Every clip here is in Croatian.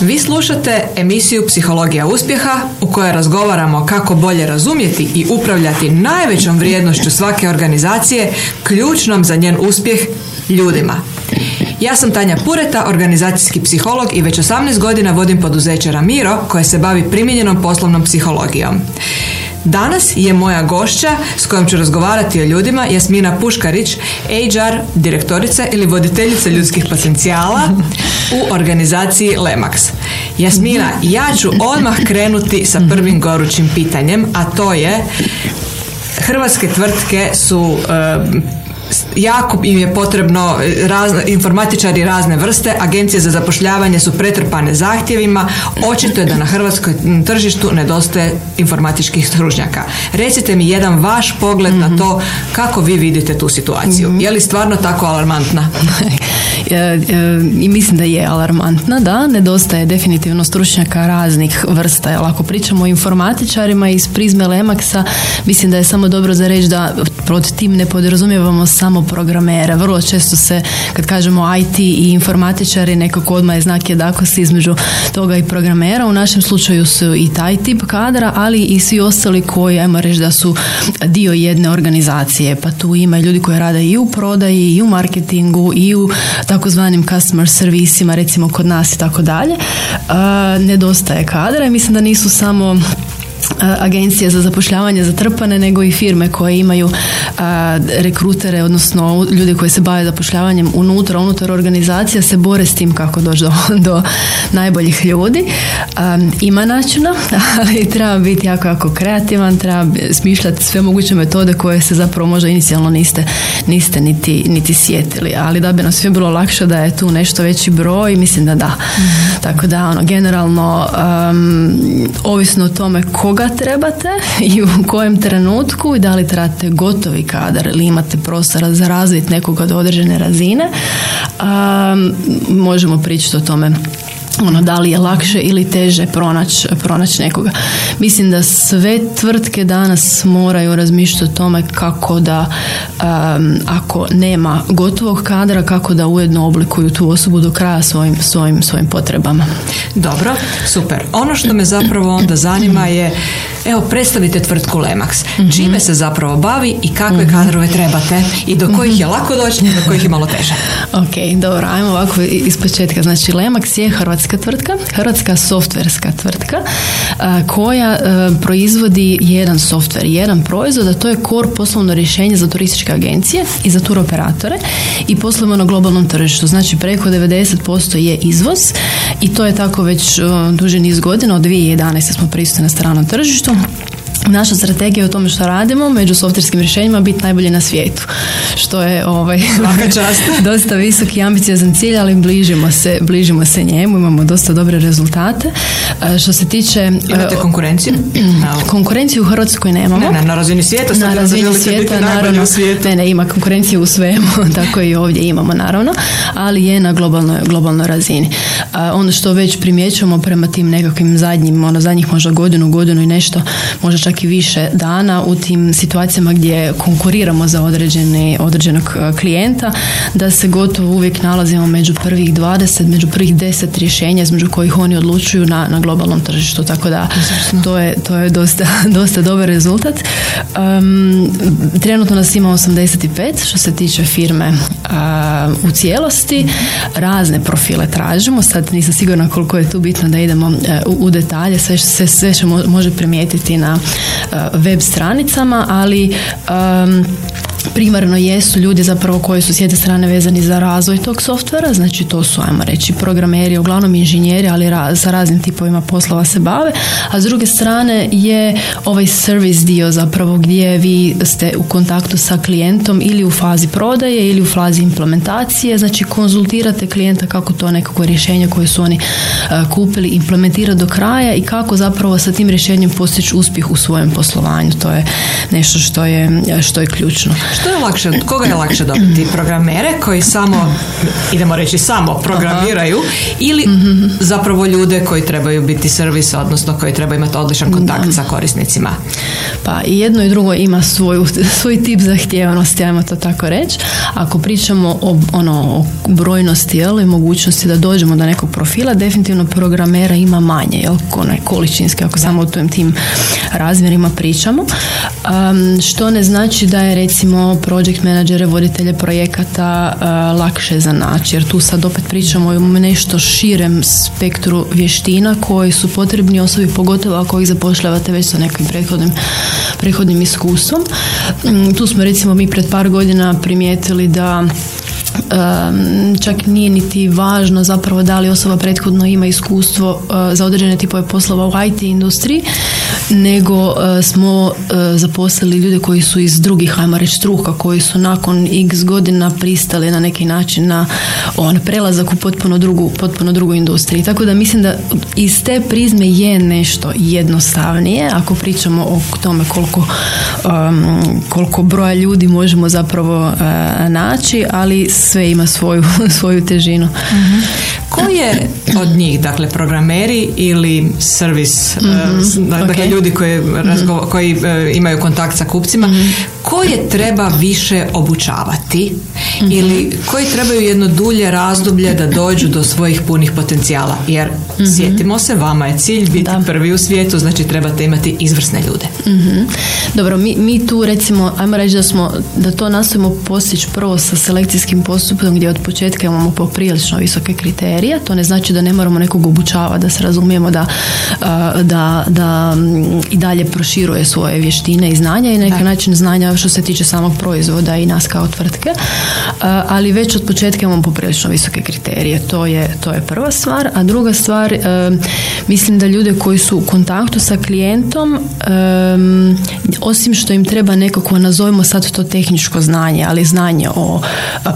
Vi slušate emisiju Psihologija uspjeha u kojoj razgovaramo kako bolje razumjeti i upravljati najvećom vrijednošću svake organizacije, ključnom za njen uspjeh ljudima. Ja sam Tanja Pureta, organizacijski psiholog i već 18 godina vodim poduzeće Ramiro koje se bavi primijenjenom poslovnom psihologijom. Danas je moja gošća s kojom ću razgovarati o ljudima Jasmina Puškarić, HR, direktorica ili voditeljica ljudskih potencijala u organizaciji Lemax. Jasmina, ja ću odmah krenuti sa prvim gorućim pitanjem, a to je Hrvatske tvrtke su jako im je potrebno e, razne, informatičari razne vrste, agencije za zapošljavanje su pretrpane zahtjevima, očito je da na hrvatskoj tržištu nedostaje informatičkih stručnjaka. Recite mi jedan vaš pogled na to kako vi vidite tu situaciju. Mhm. Je li stvarno tako alarmantna? E, e, I mislim da je alarmantna, da, nedostaje definitivno stručnjaka raznih vrsta. Jel ako pričamo o informatičarima iz prizme Lemaksa, mislim da je samo dobro za reći da pod tim ne podrazumijevamo samo programere. Vrlo često se, kad kažemo IT i informatičari, nekako odmah je znak jednakosti između toga i programera. U našem slučaju su i taj tip kadra, ali i svi ostali koji, ajmo reći da su dio jedne organizacije. Pa tu ima ljudi koji rade i u prodaji, i u marketingu, i u takozvanim customer servisima, recimo kod nas i tako dalje. Nedostaje kadra i mislim da nisu samo agencije za zapošljavanje zatrpane nego i firme koje imaju rekrutere odnosno ljude koji se bave zapošljavanjem unutra, unutar organizacija se bore s tim kako doći do, do najboljih ljudi ima načina ali treba biti jako jako kreativan treba smišljati sve moguće metode koje se zapravo možda inicijalno niste, niste niti, niti sjetili ali da bi nam sve bilo lakše da je tu nešto veći broj mislim da da mhm. tako da ono generalno ovisno o tome koga koga trebate i u kojem trenutku i da li trebate gotovi kadar ili imate prostora za razvit nekoga do određene razine. možemo pričati o tome ono da li je lakše ili teže pronaći pronać nekoga. Mislim da sve tvrtke danas moraju razmišljati o tome kako da ako nema gotovog kadra kako da ujedno oblikuju tu osobu do kraja svojim, svojim, svojim potrebama. Dobro, super. Ono što me zapravo onda zanima je evo predstavite tvrtku Lemax. mm Čime se zapravo bavi i kakve mm kadrove trebate i do kojih je lako doći i do kojih je malo teže. ok, dobro, ajmo ovako iz početka. Znači Lemax je hrvatska tvrtka, hrvatska softverska tvrtka koja proizvodi jedan softver, jedan proizvod, a to je core poslovno rješenje za turističke agencije i za tur operatore i poslujemo na globalnom tržištu. Znači preko 90% je izvoz i to je tako već duži niz godina, od 2011. smo prisutni na stranom tržištu naša strategija o tome što radimo među softverskim rješenjima biti najbolje na svijetu. Što je ovaj, dosta visoki i ambiciozan cilj, ali bližimo se, bližimo se njemu, imamo dosta dobre rezultate. Što se tiče... Imate konkurenciju? konkurenciju u Hrvatskoj nemamo. Ne, ne, na razini svijeta. Na razini svijeta, naravno. Ne, ne, ima konkurenciju u svemu, tako i ovdje imamo, naravno, ali je na globalnoj, globalnoj razini. Ono što već primjećujemo prema tim nekakvim zadnjim, ono zadnjih možda godinu, godinu i nešto, možda čak čak i više dana u tim situacijama gdje konkuriramo za određeni, određenog e, klijenta, da se gotovo uvijek nalazimo među prvih 20, među prvih 10 rješenja između kojih oni odlučuju na, na globalnom tržištu. Tako da to je, to je dosta, dosta dobar rezultat. Um, trenutno nas ima 85 što se tiče firme u cijelosti. Razne profile tražimo. Sad nisam sigurna koliko je tu bitno da idemo e, u, u detalje. Sve, sve, sve se može primijetiti na Eh, web stranicama, ali primarno jesu ljudi zapravo koji su s jedne strane vezani za razvoj tog softvera, znači to su, ajmo reći, programeri, uglavnom inženjeri, ali sa raznim tipovima poslova se bave, a s druge strane je ovaj service dio zapravo gdje vi ste u kontaktu sa klijentom ili u fazi prodaje ili u fazi implementacije, znači konzultirate klijenta kako to nekako rješenje koje su oni eh, kupili implementirati do kraja i kako zapravo sa tim rješenjem postići uspjeh u svojem poslovanju. To je nešto što je, što je ključno. Što je lakše, koga je lakše dobiti? Programere koji samo, idemo reći samo, programiraju ili zapravo ljude koji trebaju biti servis, odnosno koji trebaju imati odličan kontakt sa korisnicima? Pa i jedno i drugo ima svoju, svoj tip zahtjevanosti, ajmo to tako reći. Ako pričamo o, ono, o brojnosti i mogućnosti da dođemo do nekog profila, definitivno programera ima manje, jel, količinski, ako samo o tim razmjerima pričamo. što ne znači da je recimo project menadžere, voditelje projekata uh, lakše za naći, jer tu sad opet pričamo o nešto širem spektru vještina koji su potrebni osobi, pogotovo ako ih zapošljavate već sa nekim prethodnim, prethodnim iskustvom. Mm, tu smo recimo mi pred par godina primijetili da čak nije niti važno zapravo da li osoba prethodno ima iskustvo eh, za određene tipove poslova u IT industriji, nego eh, smo eh, zaposlili ljude koji su iz drugih, ajmo reći, struka, koji su nakon x godina pristali na neki način na on prelazak u potpuno drugu, potpuno drugu industriju. Tako da mislim da iz te prizme je nešto jednostavnije ako pričamo o tome koliko, koliko broja ljudi možemo zapravo naći, ali sve ima svoju, svoju težinu. uh Ko je od njih, dakle programeri ili servis, mm dakle ljudi koji, mhm. koji e, imaju kontakt sa kupcima, mm koje treba više obučavati mhm. ili koji trebaju jedno dulje razdoblje da dođu do svojih punih potencijala? Jer sjetimo se, vama je cilj biti prvi u svijetu, znači trebate imati izvrsne ljude. Dobro, mi, mi tu recimo, ajmo reći da smo, da to nastojimo postići prvo sa selekcijskim postupom gdje od početka imamo poprilično visoke kriterije. To ne znači da ne moramo nekog obučavati, da se razumijemo da, da, da i dalje proširuje svoje vještine i znanja i na neki način znanja što se tiče samog proizvoda i nas kao tvrtke. Ali već od početka imamo poprilično visoke kriterije. To je, to je prva stvar. A druga stvar, mislim da ljude koji su u kontaktu sa klijentom, osim što im treba nekako, nazovimo sad to tehničko znanje, ali znanje o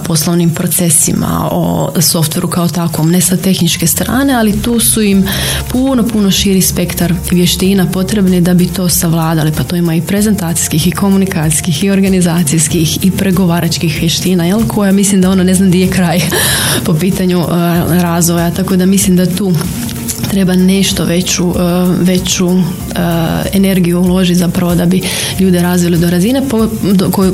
poslovnim procesima, o softveru kao takvom, ne sa tehničke strane, ali tu su im puno, puno širi spektar vještina potrebni da bi to savladali. Pa to ima i prezentacijskih, i komunikacijskih, i organizacijskih, i pregovaračkih vještina, jel? koja mislim da ono ne znam di je kraj po pitanju uh, razvoja. Tako da mislim da tu treba nešto veću, uh, veću uh, energiju uložiti zapravo da bi ljude razvili do razine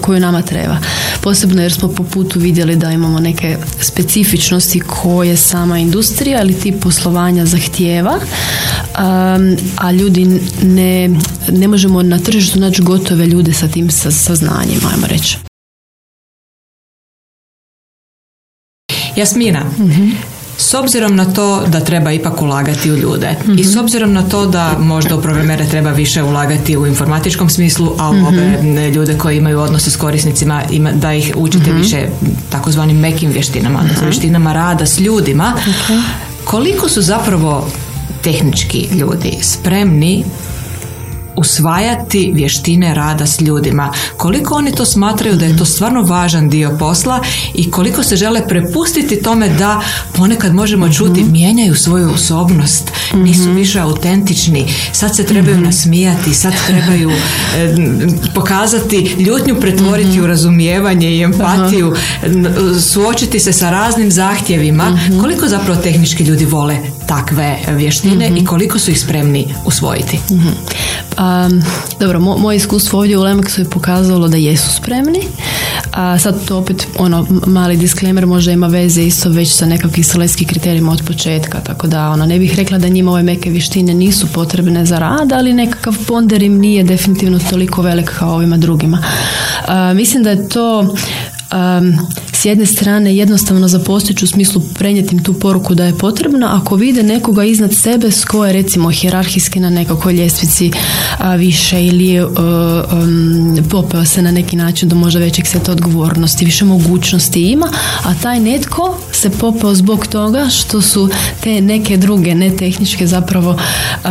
koju, nama treba. Posebno jer smo po putu vidjeli da imamo neke specifičnosti koje sama industrija ili tip poslovanja zahtijeva, um, a ljudi ne, ne možemo na tržištu naći gotove ljude sa tim saznanjima, ajmo reći. Jasmina, mm s obzirom na to da treba ipak ulagati u ljude i s mhm. obzirom na to da možda u programere treba više ulagati u informatičkom smislu, a u mm ove ljude koji imaju odnose s korisnicima ima, da ih učite mhm. više takozvanim mekim vještinama, mm vještinama rada s ljudima. Koliko su zapravo tehnički ljudi spremni usvajati vještine rada s ljudima. Koliko oni to smatraju da je to stvarno važan dio posla i koliko se žele prepustiti tome da ponekad možemo čuti mhm. mijenjaju svoju osobnost, nisu mhm. više autentični, sad se trebaju mhm. nasmijati, sad trebaju eh, pokazati ljutnju pretvoriti u razumijevanje i empatiju, suočiti se sa raznim zahtjevima. Koliko zapravo tehnički ljudi vole takve vještine i koliko su ih spremni usvojiti? Dobro, moje iskustvo ovdje u Lemexu je pokazalo da jesu spremni. A sad to opet ono mali disclaimer možda ima veze isto već sa nekakvim selekcijskim kriterijima od početka, tako da ono ne bih rekla da njima ove meke vještine nisu potrebne za rad, ali nekakav ponder im nije definitivno toliko velik kao ovima drugima. mislim da je to um, s jedne strane jednostavno za postići u smislu prenijeti im tu poruku da je potrebno ako vide nekoga iznad sebe s koje recimo hjerarhijski na nekakvoj ljestvici a, više ili je um, popeo se na neki način do možda većeg seta odgovornosti, više mogućnosti ima, a taj netko se popeo zbog toga što su te neke druge, ne tehničke zapravo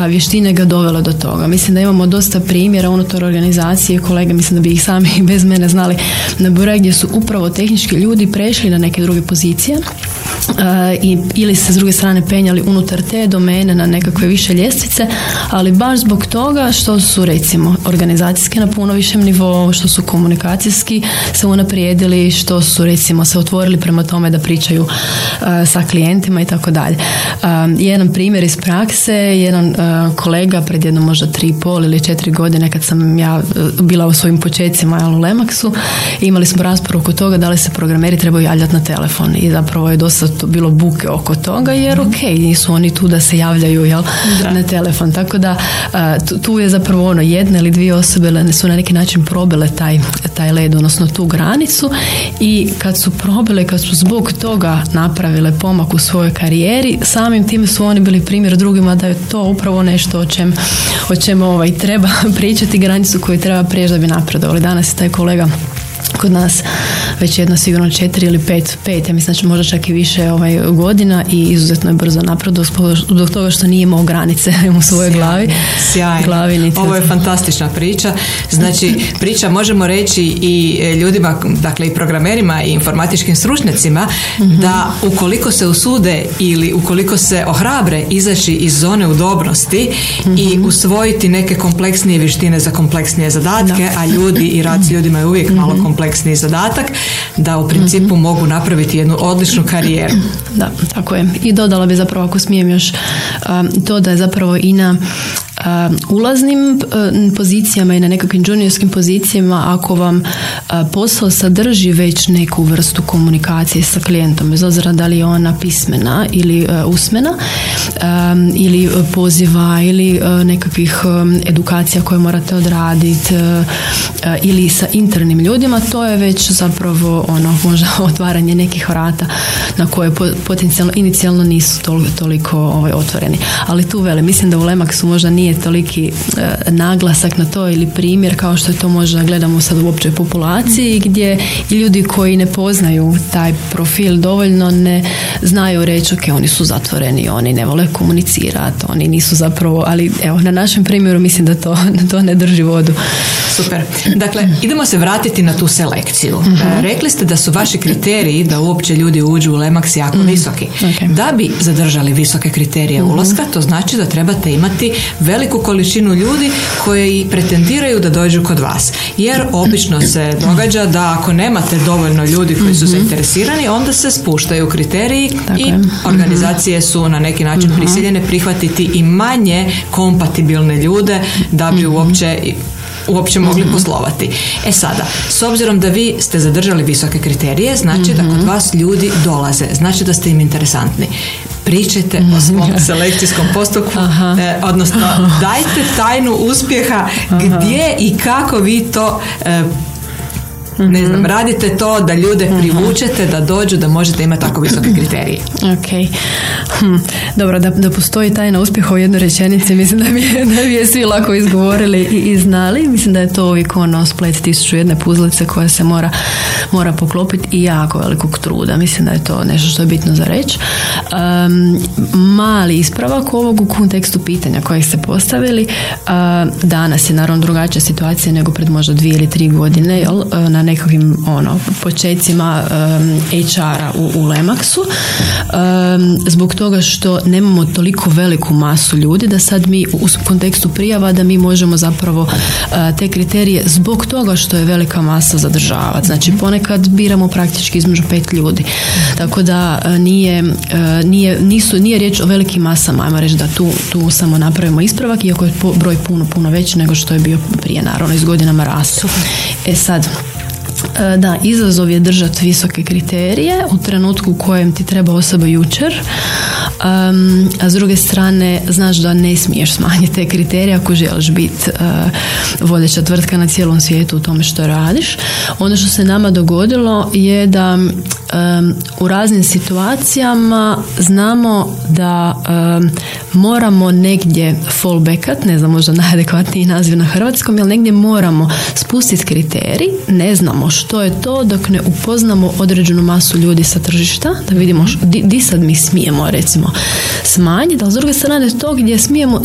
vještine ga dovele do toga. Mislim da imamo dosta primjera unutar organizacije, kolege mislim da bi ih sami bez mene znali na gdje su upravo tehnički ljudi prešli na neke druge pozicije i, ili se s druge strane penjali unutar te domene na nekakve više ljestvice, ali baš zbog toga što su recimo organizacijski na puno višem nivou, što su komunikacijski se unaprijedili, što su recimo se otvorili prema tome da pričaju sa klijentima i tako dalje. Jedan primjer iz prakse, jedan kolega pred jedno možda tri pol ili četiri godine kad sam ja bila u svojim početcima u Lemaksu, imali smo raspravu oko toga da li se programeri trebaju javljati na telefon i zapravo je dosta to bilo buke oko toga jer mhm. ok, nisu oni tu da se javljaju jel, na telefon. Tako da tu, je zapravo ono jedna ili dvije osobe su na neki način probile taj, taj led, odnosno tu granicu i kad su probile, kad su zbog toga napravile pomak u svojoj karijeri, samim tim su oni bili primjer drugima da je to upravo nešto o čem, o čem ovaj, treba pričati, granicu koju treba prijeći da bi napredovali. Danas je taj kolega kod nas već jedno sigurno četiri ili pet, pet, ja mislim da će možda čak i više ovaj, godina i izuzetno je brzo napredo zbog toga što nije imao granice u svojoj glavi. Sjajno. Glavi, Ovo je fantastična priča. Znači, priča možemo reći i e, ljudima, dakle i programerima i informatičkim stručnjacima mhm. da ukoliko se usude ili ukoliko se ohrabre izaći iz zone udobnosti i mhm. usvojiti neke kompleksnije vještine za kompleksnije zadatke, a ljudi i rad s ljudima je uvijek malo kompleksnije kompleksni zadatak da u principu mhm. mogu napraviti jednu odličnu karijeru. Da, tako je. I dodala bi zapravo ako smijem još to da je zapravo i na ulaznim pozicijama i na nekakvim juniorskim pozicijama ako vam posao sadrži već neku vrstu komunikacije sa klijentom bez obzira da li je ona pismena ili usmena ili poziva ili nekakvih edukacija koje morate odraditi ili sa internim ljudima to je već zapravo ono možda otvaranje nekih vrata na koje potencijalno inicijalno nisu toliko ovaj, otvoreni. Ali tu vele mislim da u Lemaxu možda nije nije toliki e, naglasak na to ili primjer kao što je to možda gledamo sad u općoj populaciji gdje i ljudi koji ne poznaju taj profil dovoljno ne znaju reći ok, oni su zatvoreni, oni ne vole komunicirati, oni nisu zapravo, ali evo na našem primjeru mislim da to, to ne drži vodu. Super. Dakle, idemo se vratiti na tu selekciju. uh Rekli ste da su vaši kriteriji da uopće ljudi uđu u Lemax jako mhm. visoki. Da bi zadržali visoke kriterije mhm. ulaska, to znači da trebate imati veliku količinu ljudi koji pretendiraju da dođu kod vas. Jer obično se događa da ako nemate dovoljno ljudi koji su zainteresirani, onda se spuštaju kriteriji i organizacije su na neki način prisiljene prihvatiti i manje kompatibilne ljude da bi uopće uopće mogli mhm. poslovati. E sada, s obzirom da vi ste zadržali visoke kriterije, znači da kod mhm. vas ljudi dolaze, znači da ste im interesantni. Pričajte o mhm. svom selekcijskom postupku, e, odnosno dajte tajnu uspjeha gdje i kako vi to e, ne znam, radite to da ljude privučete, da dođu, da možete imati tako visoke kriterije. Ok. Hm. Dobro, da, da postoji tajna uspjeha u jednoj rečenici, mislim da bi, da bi je svi lako izgovorili i, i znali. Mislim da je to ono splet tisuću jedne puzlice koja se mora, mora poklopiti i jako velikog truda. Mislim da je to nešto što je bitno za reći. Um, mali ispravak ovog u kontekstu pitanja kojeg ste postavili. Danas je naravno drugačija situacija nego pred možda dvije ili tri godine, jel? Na nekakvim ono, počecima um, HR-a u, u Lemaxu um, zbog toga što nemamo toliko veliku masu ljudi da sad mi u kontekstu prijava da mi možemo zapravo te kriterije zbog toga što je velika masa zadržavati. Znači ponekad biramo praktički između pet ljudi. Tako da nije, nije, nisu, nije riječ o velikim masama, ajmo reći da tu, tu samo napravimo ispravak, iako je broj puno, puno veći nego što je bio prije, naravno, iz godinama rastu. E sad, E, da, izazov je držati visoke kriterije u trenutku u kojem ti treba osoba jučer, um, a s druge strane znaš da ne smiješ smanjiti te kriterije ako želiš biti uh, vodeća tvrtka na cijelom svijetu u tome što radiš. Ono što se nama dogodilo je da u raznim situacijama znamo da moramo negdje fallbackat, ne znam možda najadekvatniji naziv na hrvatskom, jer negdje moramo spustiti kriterij, ne znamo što je to dok ne upoznamo određenu masu ljudi sa tržišta, da vidimo di, di sad mi smijemo recimo smanjiti, ali s druge strane to gdje smijemo,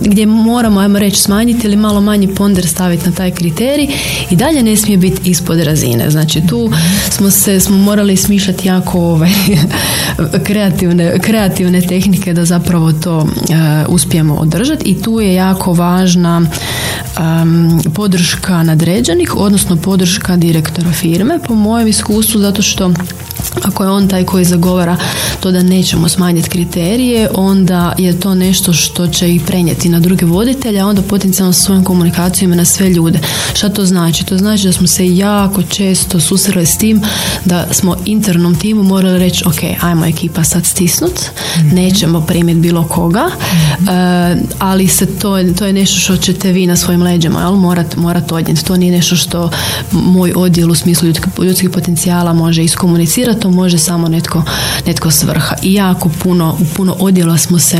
gdje moramo ajmo reći smanjiti ili malo manji ponder staviti na taj kriterij i dalje ne smije biti ispod razine. Znači tu smo se smo morali smišljati jako ovaj, kreativne, kreativne tehnike da zapravo to uh, uspijemo održati i tu je jako važna um, podrška nadređenih, odnosno podrška direktora firme po mojem iskustvu zato što ako je on taj koji zagovara to da nećemo smanjiti kriterije, onda je to nešto što će ih prenijeti na druge voditelje, a onda potencijalno svojom komunikacijom na sve ljude. Šta to znači? To znači da smo se jako često susreli s tim da smo internom timu morali reći ok, ajmo ekipa sad stisnut, mhm. nećemo primiti bilo koga, mhm. e, ali se to, to je nešto što ćete vi na svojim leđima jel? morat, morat odnijeti. To nije nešto što moj odjel u smislu ljudskih potencijala može iskomunicirati, to može samo netko, netko svrha. I jako puno, u puno odjela smo se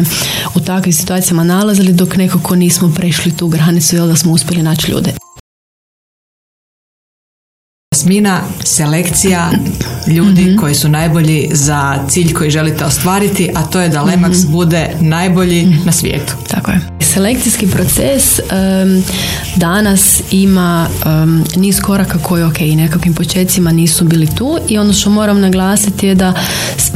u takvim situacijama nalazili dok nekako nismo prešli tu granicu jel da smo uspjeli naći ljude. Smina, selekcija ljudi mhm. koji su najbolji za cilj koji želite ostvariti, a to je da Lemax mm bude najbolji mhm. na svijetu. Tako je. Selekcijski proces danas ima niz koraka koji ok, nekakvim počecima nisu bili tu i ono što moram naglasiti je da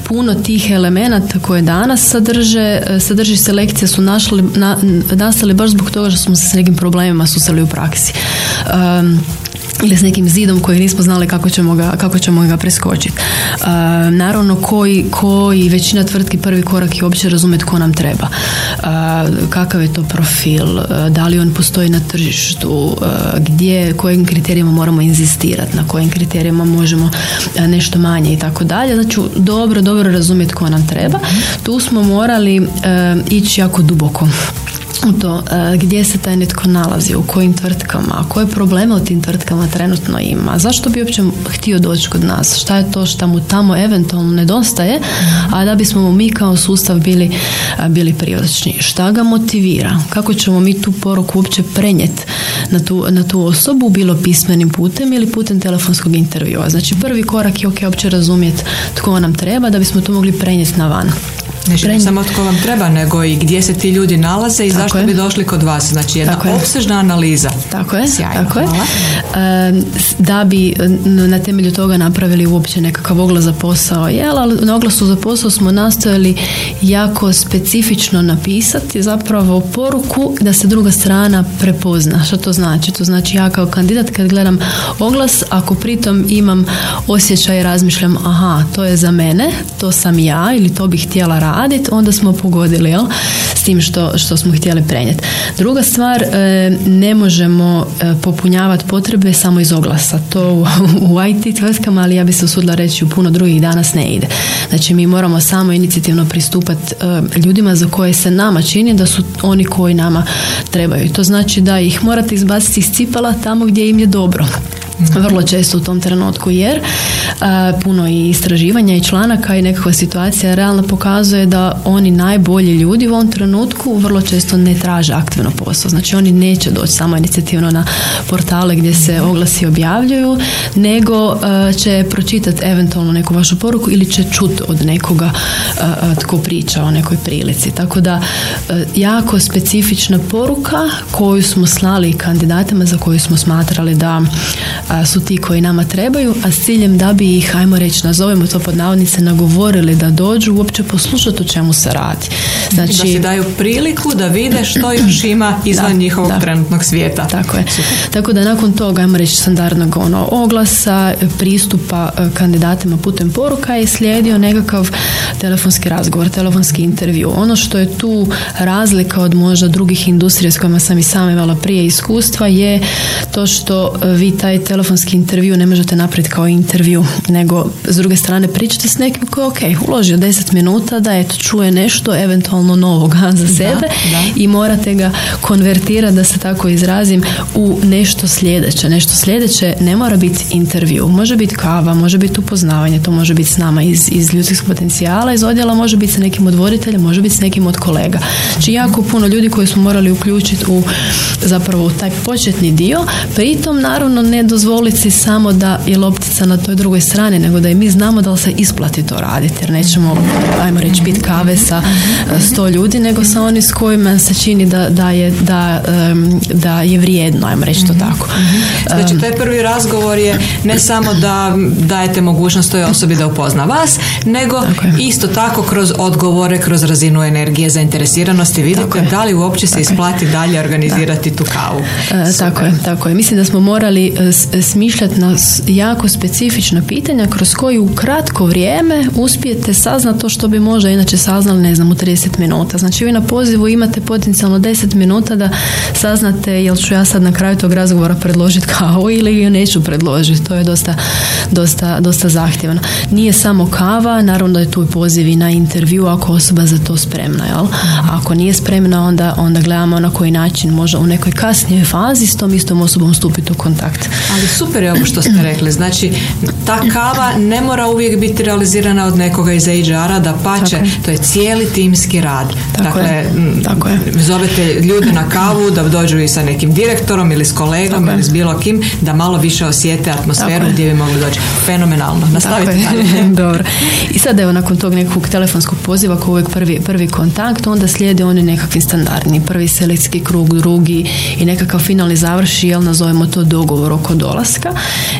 puno tih elemenata koje danas sadrže, sadrži selekcija su našli, na, nastali baš zbog toga što smo se s nekim problemima susreli u praksi ili s nekim zidom koji nismo znali kako ćemo ga, kako ćemo ga preskočiti. Uh, naravno, koji, koji većina tvrtki prvi korak je uopće razumjeti ko nam treba. Uh, kakav je to profil, uh, da li on postoji na tržištu, gdje, kojim kriterijima moramo inzistirati, na kojim kriterijima možemo nešto manje i tako dalje. Znači, dobro, dobro razumjeti ko nam treba. Tu smo morali ići jako duboko to e, gdje se taj netko nalazi, u kojim tvrtkama, koje probleme u tim tvrtkama trenutno ima, zašto bi uopće htio doći kod nas, šta je to što mu tamo eventualno nedostaje, a da bismo mu mi kao sustav bili, bili privlačni. Šta ga motivira, kako ćemo mi tu poruku uopće prenijeti na tu, na tu osobu, bilo pismenim putem ili putem telefonskog intervjua. Znači prvi korak je ok, uopće razumjeti tko nam treba da bismo to mogli prenijeti na van. Ne samo tko vam treba, nego i gdje se ti ljudi nalaze i zašto bi došli kod vas. Znači jedna tako opsežna analiza. Tako je. Sjajno, tako je. Da bi na temelju toga napravili uopće nekakav oglas za posao. Jel, ali na oglasu za posao smo nastojali jako specifično napisati zapravo poruku da se druga strana prepozna. Što to znači? To znači ja kao kandidat kad gledam oglas, ako pritom imam osjećaj i razmišljam aha, to je za mene, to sam ja ili to bih htjela raditi raditi, onda smo pogodili jel? S tim što, što smo htjeli prenijeti. Druga stvar, e, ne možemo e, popunjavati potrebe samo iz oglasa. To u, IT tvrtkama, ali ja bi se usudila reći u puno drugih danas ne ide. Znači mi moramo samo inicijativno pristupati e, ljudima za koje se nama čini da su oni koji nama trebaju. To znači da ih morate izbaciti iz cipala tamo gdje im je dobro vrlo često u tom trenutku jer puno i istraživanja i članaka i nekakva situacija realno pokazuje da oni najbolji ljudi u ovom trenutku vrlo često ne traže aktivno posao. Znači oni neće doći samo inicijativno na portale gdje se oglasi objavljuju, nego će pročitati eventualno neku vašu poruku ili će čuti od nekoga tko priča o nekoj prilici. Tako da jako specifična poruka koju smo slali kandidatima za koju smo smatrali da su ti koji nama trebaju, a s ciljem da bi ih, ajmo reći, nazovemo to pod navodnice, nagovorili da dođu uopće poslušati o čemu se radi. Znači, da si daju priliku da vide što još ima izvan njihovog trenutnog svijeta. Tako je. Tako da nakon toga, ajmo reći, standardnog ono, oglasa, pristupa e, kandidatima putem poruka je slijedio nekakav telefonski razgovor, telefonski intervju. Ono što je tu razlika od možda drugih industrija s kojima sam i sama imala prije iskustva je to što e, vi taj telefonski intervju ne možete napraviti kao intervju, nego s druge strane pričate s nekim koji je ok, uložio 10 minuta da eto čuje nešto eventualno novoga za sebe i morate ga konvertirati da se tako izrazim u nešto sljedeće. Nešto sljedeće ne mora biti intervju, može biti kava, može biti upoznavanje, to može biti s nama iz, iz ljudskih potencijala, iz odjela, može biti sa nekim od voditelja, može biti s nekim od kolega. Znači jako puno ljudi koji smo morali uključiti u zapravo u taj početni dio, pritom naravno ne dozvoliti si samo da je loptica na toj drugoj strani, nego da i mi znamo da li se isplati to raditi, jer nećemo, ajmo reći, biti kave sa e, sto ljudi, nego sa oni s kojima se čini da, da, je, da, da je vrijedno, ajmo reći to tako. Znači, taj prvi razgovor je ne samo da dajete mogućnost toj osobi da upozna vas, nego isto tako kroz odgovore, kroz razinu energije, zainteresiranosti, vidite da li uopće se isplati dalje organizirati tu kavu. E, tako je, tako je. Mislim da smo morali e, smišljati na jako specifična pitanja kroz koji u kratko vrijeme uspijete saznati to što bi možda inače saznali, ne znam, u 30 minuta. Znači vi na pozivu imate potencijalno 10 minuta da saznate jel ću ja sad na kraju tog razgovora predložiti kavu ili ju neću predložiti. To je dosta, dosta, dosta zahtjevno. Nije samo kava, naravno da je tu i poziv i na intervju ako osoba za to spremna. Jel? ako nije spremna, onda, onda gledamo na koji način može u nekoj kasnijoj fazi s tom istom osobom stupiti u kontakt. Ali super je ovo što ste rekli. Znači, ta kava ne mora uvijek biti realizirana od nekoga iz HR-a, da pače, to je cijeli timski rad. Tako dakle, je. Tako je. zovete ljude na kavu da dođu i sa nekim direktorom ili s kolegom ili s bilo kim, da malo više osjete atmosferu gdje bi mogli doći. Fenomenalno. Nastavite Dobro. I sad evo nakon tog nekog telefonskog poziva koji uvijek prvi, prvi kontakt, onda slijede oni nekakvi standardni. Prvi selekcijski krug, drugi i nekakav finalni završi, jel nazovemo to dogovor oko dolaska.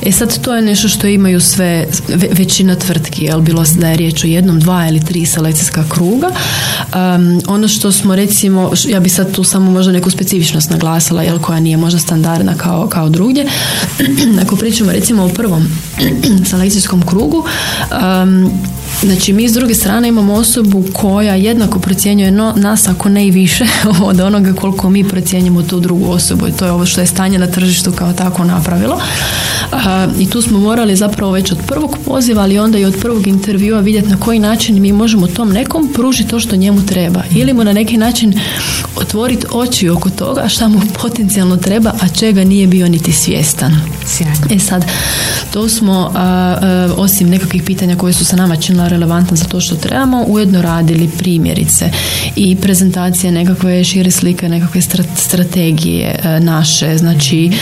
E sad to je nešto što imaju sve, većina tvrtki, jel bilo da je riječ o jednom, dva ili tri selekcijska kruga. Um, ono što smo recimo, ja bi sad tu samo možda neku specifičnost naglasila, jel koja nije možda standardna kao, kao drugdje. Ako pričamo recimo o prvom selekcijskom krugu, um, Znači mi s druge strane imamo osobu koja jednako procjenjuje no, nas ako ne i više od onoga koliko mi procjenjujemo tu drugu osobu i to je ovo što je stanje na tržištu kao tako napravilo. I tu smo morali zapravo već od prvog poziva, ali onda i od prvog intervjua vidjeti na koji način mi možemo tom nekom pružiti to što njemu treba ili mu na neki način otvoriti oči oko toga šta mu potencijalno treba, a čega nije bio niti svjestan. E sad, to smo osim nekakvih pitanja koje su sa nama činila relevantna za to što trebamo, ujedno radili primjerice i prezentacije nekakve šire slike, nekakve strategije naše, znači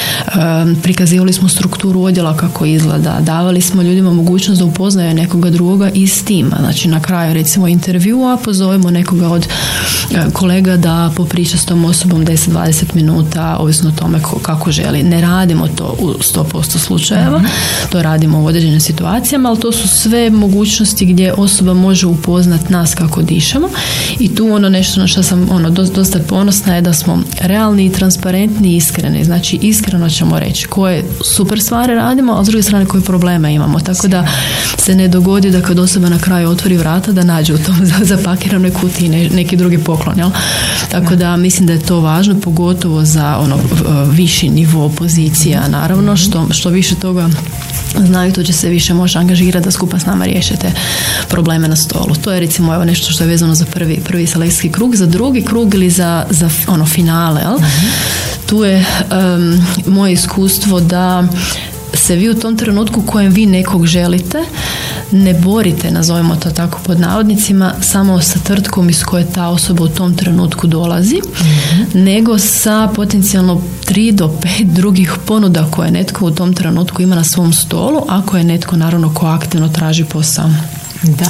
prikazivali smo strukturu odjela kako izgleda, davali smo ljudima mogućnost da upoznaju nekoga drugoga iz tima, znači na kraju recimo intervjua pozovemo nekoga od kolega da popriča s tom osobom 10-20 minuta, ovisno o tome kako želi. Ne radimo to u 100% slučajeva. To radimo u određenim situacijama, ali to su sve mogućnosti gdje osoba može upoznat nas kako dišemo i tu ono nešto na što sam ono dosta ponosna je da smo realni i transparentni i iskreni. Znači iskreno ćemo reći koje super stvari radimo, a s druge strane koje probleme imamo. Tako da se ne dogodi da kad osoba na kraju otvori vrata da nađe u tom zapakiranoj kutiji neki drugi poklon. Jel? Tako da mislim da je to važno pogotovo za ono viši nivo pozicija naravno što, što više toga znaju, to će se više može angažirati da skupa s nama riješite probleme na stolu. To je recimo evo nešto što je vezano za prvi, prvi selekcijski krug, za drugi krug ili za, za ono finale. Jel? Tu je moje iskustvo da se vi u tom trenutku kojem vi nekog želite ne borite, nazovimo to tako pod navodnicima, samo sa tvrtkom iz koje ta osoba u tom trenutku dolazi, mhm. nego sa potencijalno tri do pet drugih ponuda koje netko u tom trenutku ima na svom stolu, ako je netko naravno ko aktivno traži posao. Da.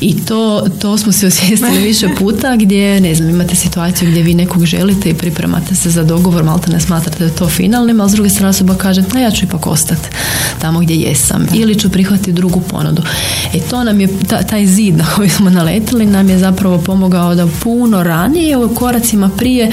I to, to smo se osvijestili više puta gdje, ne znam, imate situaciju gdje vi nekog želite i pripremate se za dogovor, malte ne smatrate da je to finalnim, ali s druge strane osoba kaže, a ja ću ipak ostati tamo gdje jesam ili ću prihvatiti drugu ponudu. E to nam je, taj zid na koji smo naletili nam je zapravo pomogao da puno ranije u koracima prije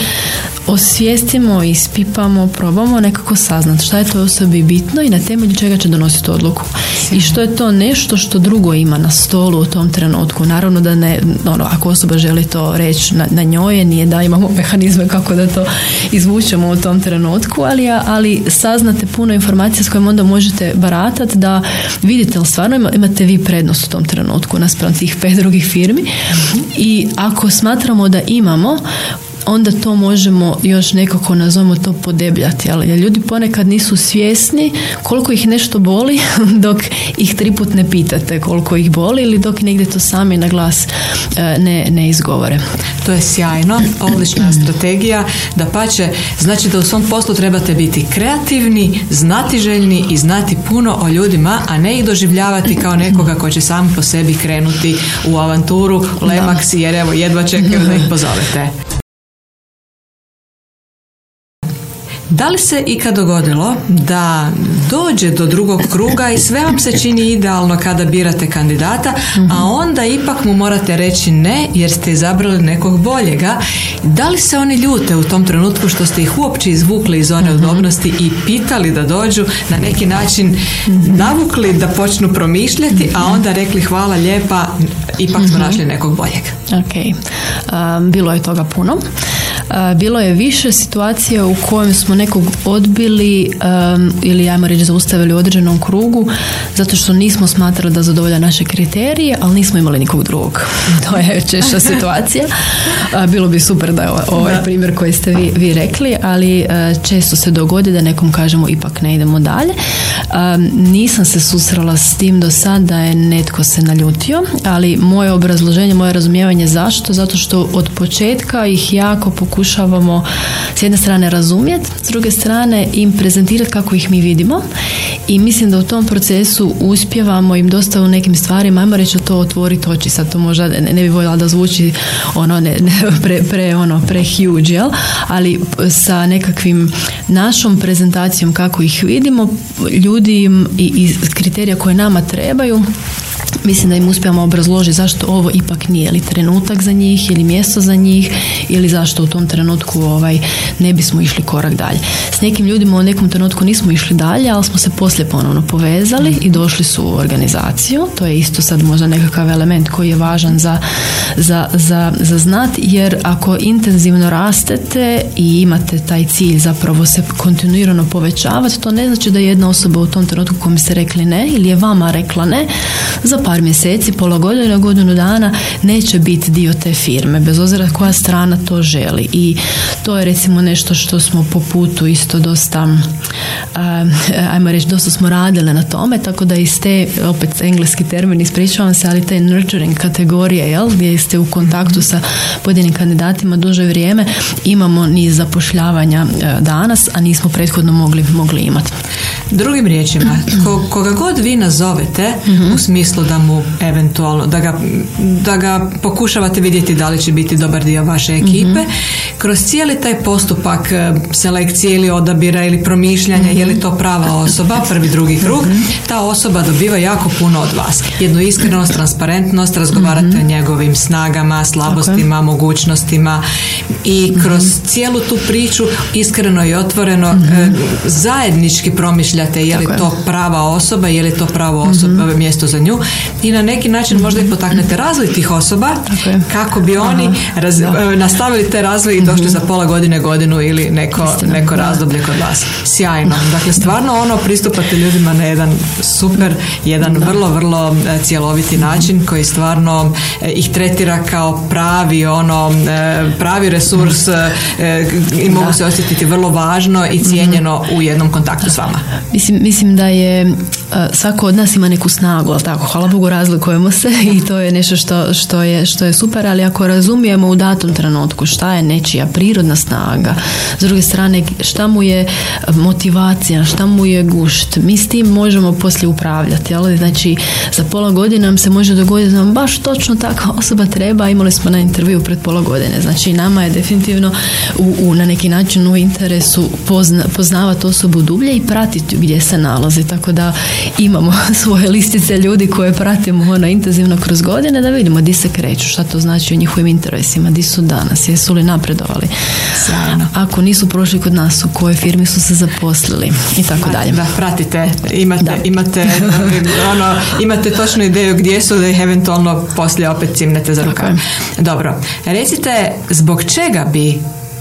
osvijestimo, ispipamo, probamo nekako saznati šta je to osobi bitno i na temelju čega će donositi odluku. I što je to nešto što drugo ima na stolu u tom trenutku. Naravno da ne, ono, ako osoba želi to reći na, na njoj, nije da imamo mehanizme kako da to izvučemo u tom trenutku, ali, ali saznate puno informacija s kojima onda možete baratati da vidite li stvarno imate vi prednost u tom trenutku naspram tih pet drugih firmi? I ako smatramo da imamo onda to možemo još nekako nazovemo to podebljati. Ali ljudi ponekad nisu svjesni koliko ih nešto boli dok ih triput ne pitate koliko ih boli ili dok negdje to sami na glas e, ne, ne izgovore. To je sjajno, odlična strategija. Da pače, znači da u svom poslu trebate biti kreativni, znatiželjni i znati puno o ljudima, a ne ih doživljavati kao nekoga ko će sam po sebi krenuti u avanturu, Lemax, jer evo jedva čekaju da ih pozovete. Da li se ikad dogodilo da dođe do drugog kruga i sve vam se čini idealno kada birate kandidata, a onda ipak mu morate reći ne jer ste izabrali nekog boljega. Da li se oni ljute u tom trenutku što ste ih uopće izvukli iz zone udobnosti i pitali da dođu na neki način navukli da počnu promišljati, a onda rekli hvala lijepa, ipak smo našli nekog boljeg. Ok, um, bilo je toga puno. Bilo je više situacija u kojem smo nekog odbili um, ili ajmo reći zaustavili u određenom krugu zato što nismo smatrali da zadovolja naše kriterije, ali nismo imali nikog drugog. to je češća situacija. Bilo bi super da je ovaj primjer koji ste vi, vi rekli, ali često se dogodi da nekom kažemo ipak ne idemo dalje. Nisam se susrela s tim do sad da je netko se naljutio, ali moje obrazloženje, moje razumijevanje zašto? Zato što od početka ih jako pokušavamo s jedne strane razumjeti, s druge strane im prezentirati kako ih mi vidimo i mislim da u tom procesu uspjevamo im dosta u nekim stvarima, ajmo reći to otvoriti oči, sad to možda ne, ne bi voljela da zvuči ono ne, ne, pre, pre, ono, pre huge, jel? ali sa nekakvim našom prezentacijom kako ih vidimo, ljudi im i, i kriterija koje nama trebaju mislim da im uspijemo obrazložiti zašto ovo ipak nije ili trenutak za njih ili mjesto za njih ili zašto u tom trenutku ovaj, ne bismo išli korak dalje. S nekim ljudima u nekom trenutku nismo išli dalje, ali smo se poslije ponovno povezali i došli su u organizaciju. To je isto sad možda nekakav element koji je važan za, za, za, za znat, jer ako intenzivno rastete i imate taj cilj zapravo se kontinuirano povećavati, to ne znači da jedna osoba u tom trenutku kom ste rekli ne ili je vama rekla ne, za mjeseci, pola godine, godinu dana neće biti dio te firme, bez obzira koja strana to želi. I to je recimo nešto što smo po putu isto dosta, ajmo reći, dosta smo radile na tome, tako da iz te, opet engleski termin, ispričavam se, ali te nurturing kategorije, jel, gdje ste u kontaktu sa pojedinim kandidatima duže vrijeme, imamo niz zapošljavanja e, danas, a nismo prethodno mogli, mogli imati. Drugim riječima, koga god vi nazovete mhm. u smislu da mu eventualno, da ga, da ga pokušavate vidjeti da li će biti dobar dio vaše ekipe, mhm. kroz cijeli taj postupak e, selekcije ili odabira ili promišljanja je li mhm. to prava osoba, prvi, drugi krug, ta osoba dobiva jako puno od vas. Jednu iskrenost, transparentnost, razgovarate o njegovim snagama, slabostima, mogućnostima i kroz cijelu tu priču iskreno i otvoreno e, zajednički promišljate razmišljate je li to prava osoba, je li to pravo osoba, mm mjesto za nju? I na neki način možda i potaknete razvoj tih osoba kako bi oni raz, e, nastavili te razvoj i došli mhm. za pola godine, godinu ili neko, neko razdoblje kod vas. Sjajno. Dakle, stvarno ono pristupate ljudima na jedan super, jedan vrlo, vrlo e, cjeloviti način koji stvarno e, ih tretira kao pravi ono, pravi resurs i mogu se osjetiti vrlo važno i cijenjeno u jednom kontaktu s vama. Mislim, mislim da je e, svako od nas ima neku snagu, ali tako, hvala Bogu razlikujemo se i to je nešto što, što, je, što je super, ali ako razumijemo u datom trenutku šta je nečija prirodna snaga, s druge strane šta mu je motivacija, šta mu je gušt, mi s tim možemo poslije upravljati, ali znači za pola godine nam se može dogoditi da nam baš točno takva osoba treba, imali smo na intervju pred pola godine, znači nama je definitivno u, u na neki način u interesu pozna, poznavati osobu dublje i pratiti gdje se nalazi. Tako da imamo svoje listice ljudi koje pratimo ona intenzivno kroz godine da vidimo di se kreću, šta to znači u njihovim interesima, di su danas, jesu li napredovali. Ako nisu prošli kod nas, u kojoj firmi su se zaposlili i tako dalje. Da, pratite, imate, imate, ono, imate točnu ideju gdje su da ih eventualno poslije opet cimnete za rukav. Dobro, recite zbog čega bi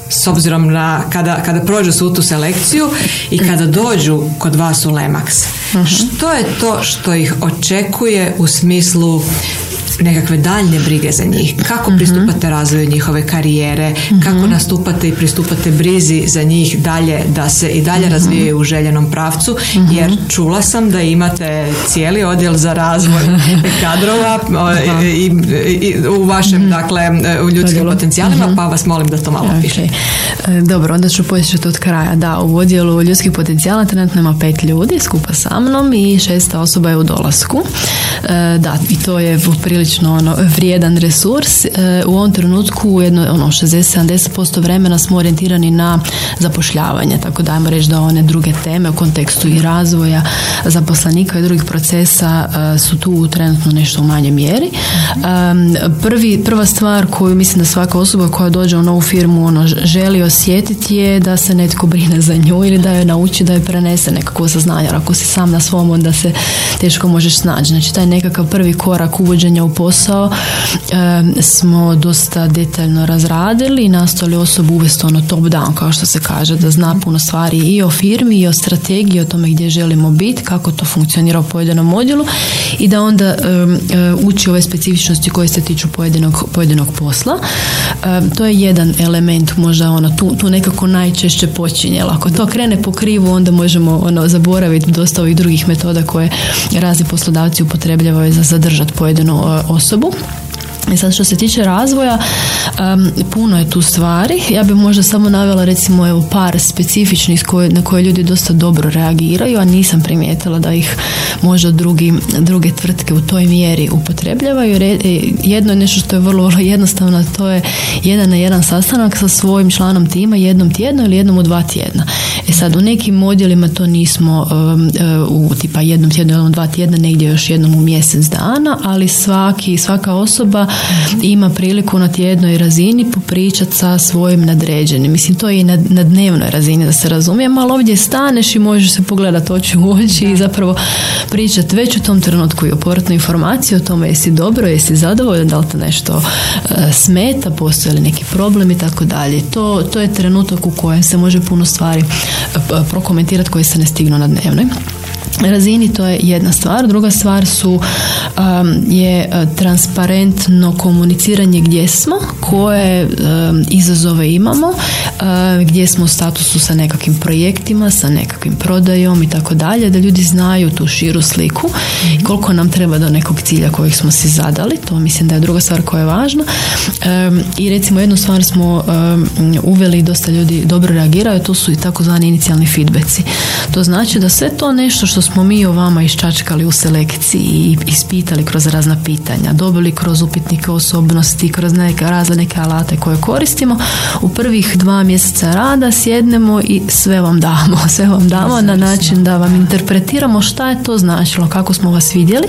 s obzirom na kada, kada prođu svu tu selekciju i kada dođu kod vas u Lemax. uh Što je to što ih očekuje u smislu nekakve daljne brige za njih. Kako mhm. pristupate razvoju njihove karijere, kako mhm. nastupate i pristupate brizi za njih dalje da se i dalje mhm. razvijaju u željenom pravcu, jer čula sam da imate cijeli odjel za razvoj kadrova i, u vašem, dakle, u ljudskim potencijalima, pa vas molim da to malo piše. E, dobro, onda ću početi od kraja. Da, u odjelu ljudskih potencijala trenutno ima pet ljudi skupa sa mnom i šesta osoba je u dolasku. E, da, i to je u prilično ono, vrijedan resurs. E, u ovom trenutku jedno, ono, 60-70% vremena smo orijentirani na zapošljavanje, tako da ajmo reći da one druge teme u kontekstu i razvoja zaposlenika i drugih procesa e, su tu trenutno nešto u manje mjeri. Prvi, prva stvar koju mislim da svaka osoba koja dođe u novu firmu ono, želi osjetiti je da se netko brine za nju ili da joj nauči da joj prenese nekako saznanje. Ako si sam na svom onda se teško možeš snaći. Znači taj nekakav prvi korak uvođenja u posao smo dosta detaljno razradili i nastojali osobu uvesti ono top down kao što se kaže da zna puno stvari i o firmi i o strategiji o tome gdje želimo biti kako to funkcionira u pojedinom modelu i da onda uči ove specifičnosti koje se tiču pojedinog, pojedinog posla. To je jedan element možda ono tu, tu nekako najčešće počinje ako to krene po krivu onda možemo ono zaboraviti dosta ovih drugih metoda koje razni poslodavci upotrebljavaju za zadržati pojedinu osobu i sad što se tiče razvoja, puno je tu stvari. Ja bih možda samo navela recimo evo par specifičnih na koje ljudi dosta dobro reagiraju, a nisam primijetila da ih možda drugi, druge tvrtke u toj mjeri upotrebljavaju. E, jedno je nešto što je vrlo, vrlo jednostavno, to je jedan na jedan sastanak sa svojim članom tima jednom tjedno ili jednom u dva tjedna. E sad, u nekim modjelima to nismo e, u tipa jednom tjednu, jednom dva tjedna, negdje još jednom u mjesec dana, ali svaki, svaka osoba ima priliku na tjednoj razini popričati sa svojim nadređenim. Mislim, to je i na, na dnevnoj razini da se razumijem, ali ovdje staneš i možeš se pogledati oči u oči i zapravo pričati već u tom trenutku i o povratnoj informaciji o tome jesi dobro, jesi zadovoljan, da li te nešto e, smeta, postoje li neki problem i tako dalje. To, to je trenutak u kojem se može puno stvari e, prokomentirati koje se ne stignu na dnevnoj razini to je jedna stvar. Druga stvar su um, je e, transparentno komuniciranje gdje smo koje um, izazove imamo uh, gdje smo u statusu sa nekakvim projektima sa nekakvim prodajom i tako dalje da ljudi znaju tu širu sliku i koliko nam treba do nekog cilja kojeg smo si zadali. To mislim da je druga stvar koja je važna. Um, i recimo jednu stvar smo uveli dosta ljudi dobro reagiraju to su i takozvani inicijalni feedbacki. To znači da sve to nešto što smo mi o vama iščačkali u selekciji i ispitali kroz razna pitanja, dobili kroz upitnike osobnosti, kroz neke razne neke alate koje koristimo, u prvih dva mjeseca rada sjednemo i sve vam damo. Sve vam damo na način da vam interpretiramo šta je to značilo, kako smo vas vidjeli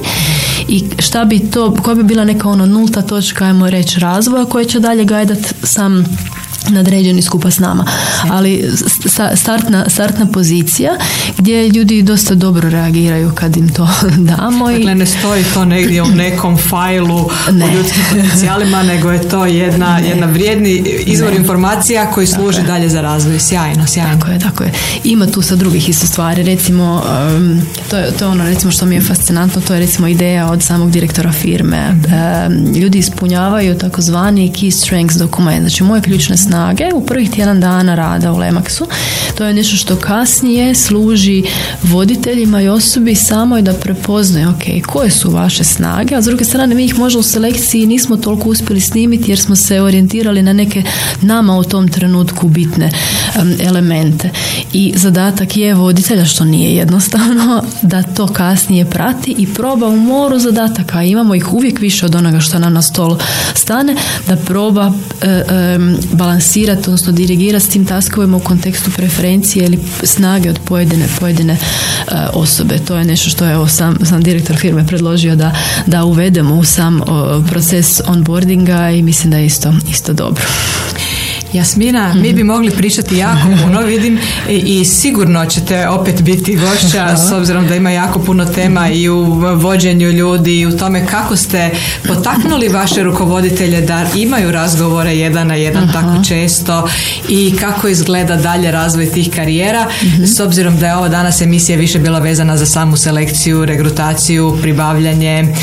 i šta bi to, koja bi bila neka ono nulta točka, ajmo reći, razvoja koja će dalje gajdat sam nadređeni skupa s nama. Ali startna, startna pozicija gdje ljudi dosta dobro reagiraju kad im to damo. Dakle, ne stoji to negdje u nekom fajlu ne. o ljudskim potencijalima, nego je to jedna, jedna vrijedni izvor informacija koji služi dalje za razvoj. Sjajno, sjajno. Tako je, tako je. Ima tu sa drugih isto stvari. Recimo, to, je, to je ono recimo što mi je fascinantno, to je recimo ideja od samog direktora firme. ljudi ispunjavaju takozvani key strengths dokument. Znači, moje ključne snage snage u prvih tjedan dana rada u Lemaksu. To je nešto što kasnije služi voditeljima i osobi samo i da prepoznaju ok, koje su vaše snage, a s druge strane mi ih možda u selekciji nismo toliko uspjeli snimiti jer smo se orijentirali na neke nama u tom trenutku bitne elemente. I zadatak je voditelja, što nije jednostavno, da to kasnije prati i proba u moru zadataka. Imamo ih uvijek više od onoga što nam na stol stane, da proba e, e, odnosno dirigirati s tim taskovima u kontekstu preferencije ili snage od pojedine, pojedine e, osobe. To je nešto što je sam, sam direktor firme predložio da, da uvedemo u sam proces onboardinga i mislim da je isto, isto dobro. Jasmina, mi bi mogli pričati jako puno, vidim, i sigurno ćete opet biti gošća s obzirom da ima jako puno tema i u vođenju ljudi i u tome kako ste potaknuli vaše rukovoditelje da imaju razgovore jedan na jedan tako često i kako izgleda dalje razvoj tih karijera mhm. s obzirom da je ova danas emisija više bila vezana za samu selekciju, regrutaciju, pribavljanje,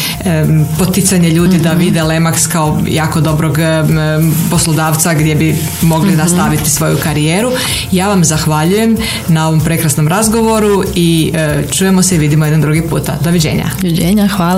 poticanje ljudi da mhm. vide Lemax kao jako dobrog poslodavca gdje bi mogli mm nastaviti svoju karijeru. Ja vam zahvaljujem na ovom prekrasnom razgovoru i e, čujemo se i vidimo jedan drugi puta. Doviđenja. Doviđenja, hvala.